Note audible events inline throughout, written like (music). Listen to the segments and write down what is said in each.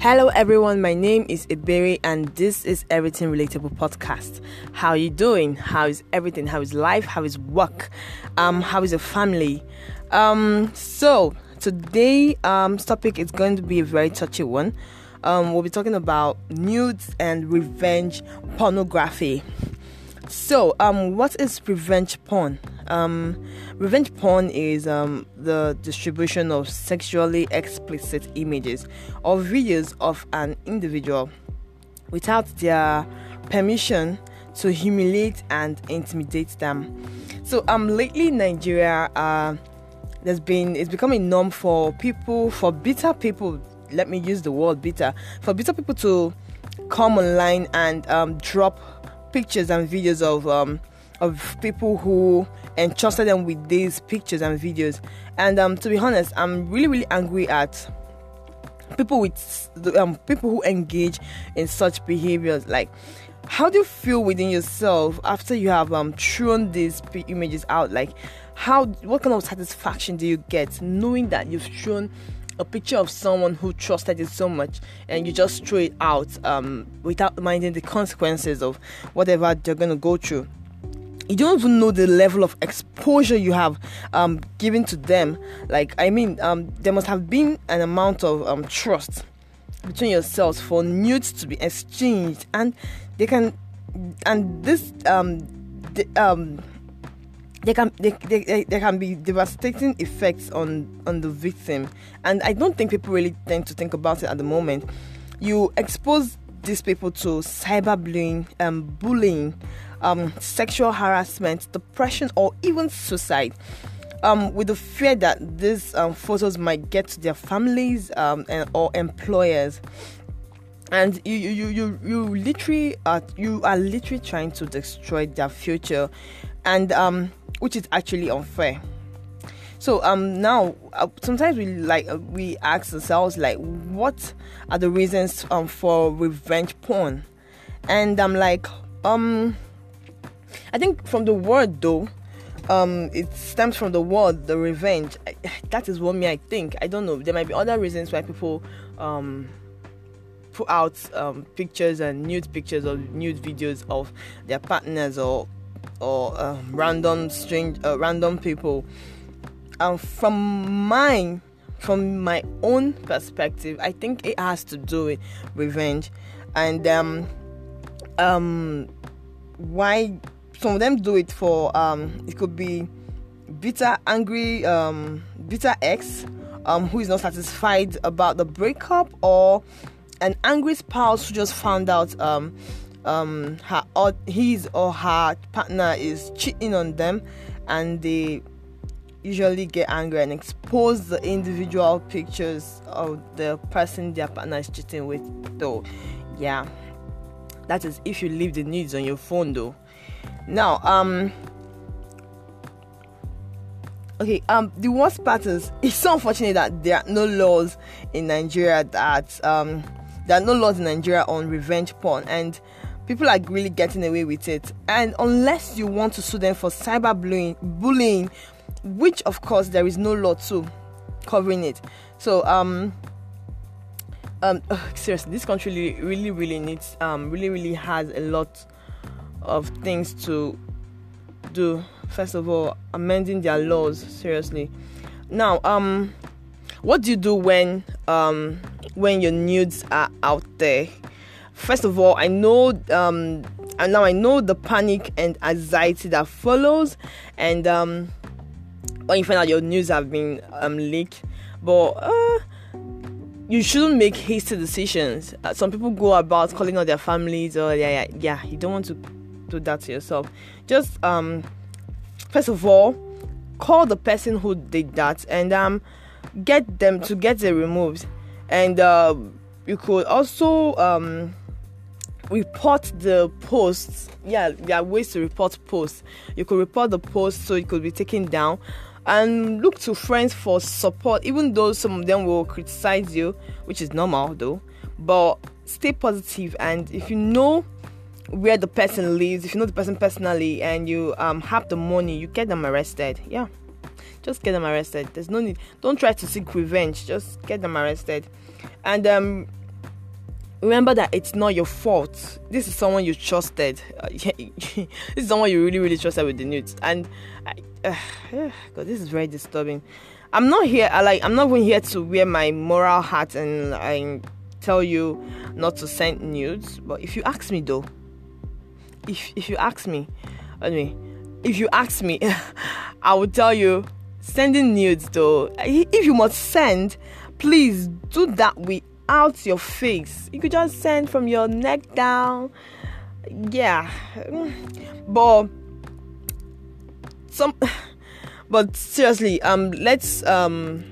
Hello everyone, my name is Iberi and this is Everything Relatable Podcast. How are you doing? How is everything? How is life? How is work? Um, how is your family? Um, so today um topic is going to be a very touchy one. Um, we'll be talking about nudes and revenge pornography. So, um, what is revenge porn? Um, revenge porn is um, the distribution of sexually explicit images or videos of an individual without their permission to humiliate and intimidate them. So, um, lately in Nigeria, uh, there's been it's become a norm for people, for bitter people. Let me use the word bitter for bitter people to come online and um, drop pictures and videos of um, of people who entrusted them with these pictures and videos. And um, to be honest, I'm really really angry at people with um, people who engage in such behaviors. Like, how do you feel within yourself after you have um, thrown these images out? Like, how what kind of satisfaction do you get knowing that you've thrown a picture of someone who trusted you so much and you just throw it out um, without minding the consequences of whatever they're going to go through you don't even know the level of exposure you have um, given to them. Like i mean um, there must have been an amount of um, trust between yourselves for nudes to be exchanged. And they can and this um, the, um they can they, they, they can be devastating effects on on the victim. And i don't think people really tend to think about it at the moment. You expose these people to cyberbullying um bullying um sexual harassment depression or even suicide um, with the fear that these um, photos might get to their families um, and or employers and you you you you literally are you are literally trying to destroy their future and um which is actually unfair. So um now uh, sometimes we like uh, we ask ourselves like what are the reasons um for revenge porn, and I'm like um I think from the word though um it stems from the word the revenge. I, (sighs) that is what me I think. I don't know. There might be other reasons why people um put out um, pictures and nude pictures or nude videos of their partners or or uh, random strange uh, random people and from mine from my own perspective i think it has to do with revenge. And um um why some of them do it for um it could be bitter angry um bitter ex um who is not satisfied about the breakup or an angry spouse who just found out um um her or his or her partner is cheating on them and they usually get angry and expose the individual pictures of the person their partner is cheating with though. Yeah. That is if you leave the needs on your phone though. Now um okay um the worst part is it's so unfortunate that there are no laws in nigeria that um there are no laws in nigeria on revenge porn and people are really getting away with it. And unless you want to sue them for cyberbullying, bullying, which of course there is no law to covering it. So um um (sighs) seriously, this country really, really, needs um really, really has a lot of things to do. First of all, amending their laws. Seriously. Now, um, what do you do when um when your nudes are out there? first of all, I know, um, and now I know the panic and anxiety that follows, and um, when you find out your news have been um, leaked, but uh, you shouldn't make hasty decisions. Uh, some people go about calling out their families, or yeah, yeah, yeah. You don't want to do that to yourself. Just um, first of all, call the person who did that, and um, get them to get it removed, and uh, you could also um report the posts. Yeah, there are ways to report posts. You could report the post so it could be taken down and look to friends for support, even though some of them will criticize you, which is normal though. But stay positive, and if you know where the person lives, if you know the person personally, and you um, have the money, you get them arrested. Yeah, just get them arrested. There's no need. Don't try to seek revenge. Just get them arrested, and um, remember that it's not your fault. This is someone you trusted. (laughs) This is someone you really, really trusted with the nudes. And uh, (sighs) God, this is very disturbing. I'm not here. I like. I'm not even here to wear my moral hat and and tell you not to send nudes. But if you ask me though, if if you ask me, anyway, if you ask me, (laughs) I will tell you sending nudes though. If you must send, please do that without your face. You could just send from your neck down. Yeah, but some. But seriously, um, let's um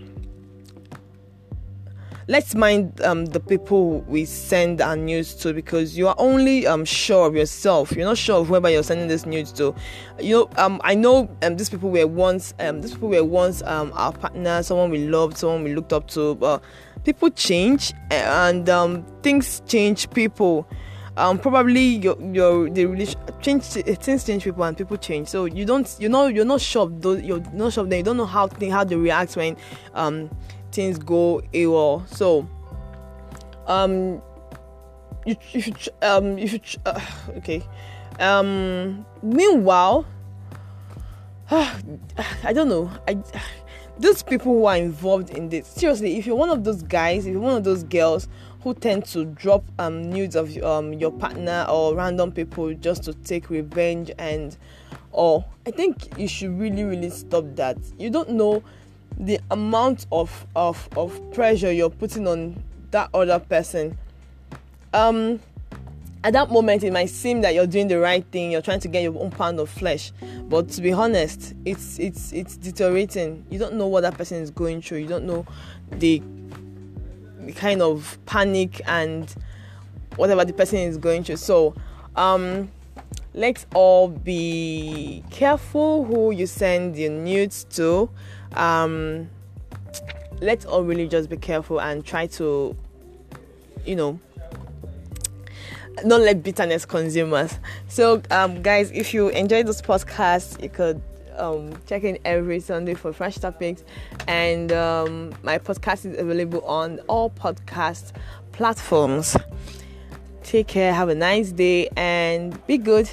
let's mind um, the people we send our news to because you are only um, sure of yourself. You're not sure of whoever you're sending this news to. You know, um, I know um, these people were once um, these people were once um, our partner, someone we loved, someone we looked up to. But people change and things change people. Um, probably your your the relation change things change people and people change. So you don't you know you're not sure you're not sure then you don't know how how they react when um things go AWOL. So, um, you, you should, um, you should, uh, okay. Um, meanwhile, (sighs) I don't know. I, those people who are involved in this, seriously, if you're one of those guys, if you're one of those girls who tend to drop um, nudes of um, your partner or random people just to take revenge and or I think you should really really stop that. You don't know the amount of, of, of pressure you're putting on that other person. Um, at that moment, it might seem that you're doing the right thing. You're trying to get your own pound of flesh, but to be honest, it's it's it's deteriorating. You don't know what that person is going through. You don't know the, the kind of panic and whatever the person is going through. So, um, let's all be careful who you send your nudes to um, let's all really just be careful and try to, you know, don't let bitterness consume us. So, um, guys, if you enjoy this podcast, you could um, check in every Sunday for fresh topics. And um, my podcast is available on all podcast platforms. Take care, have a nice day, and be good.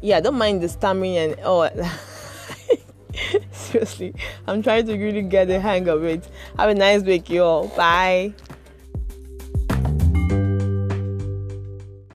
Yeah, don't mind the stammering and oh. (laughs) Seriously, I'm trying to really get the hang of it. Have a nice week, y'all. Bye.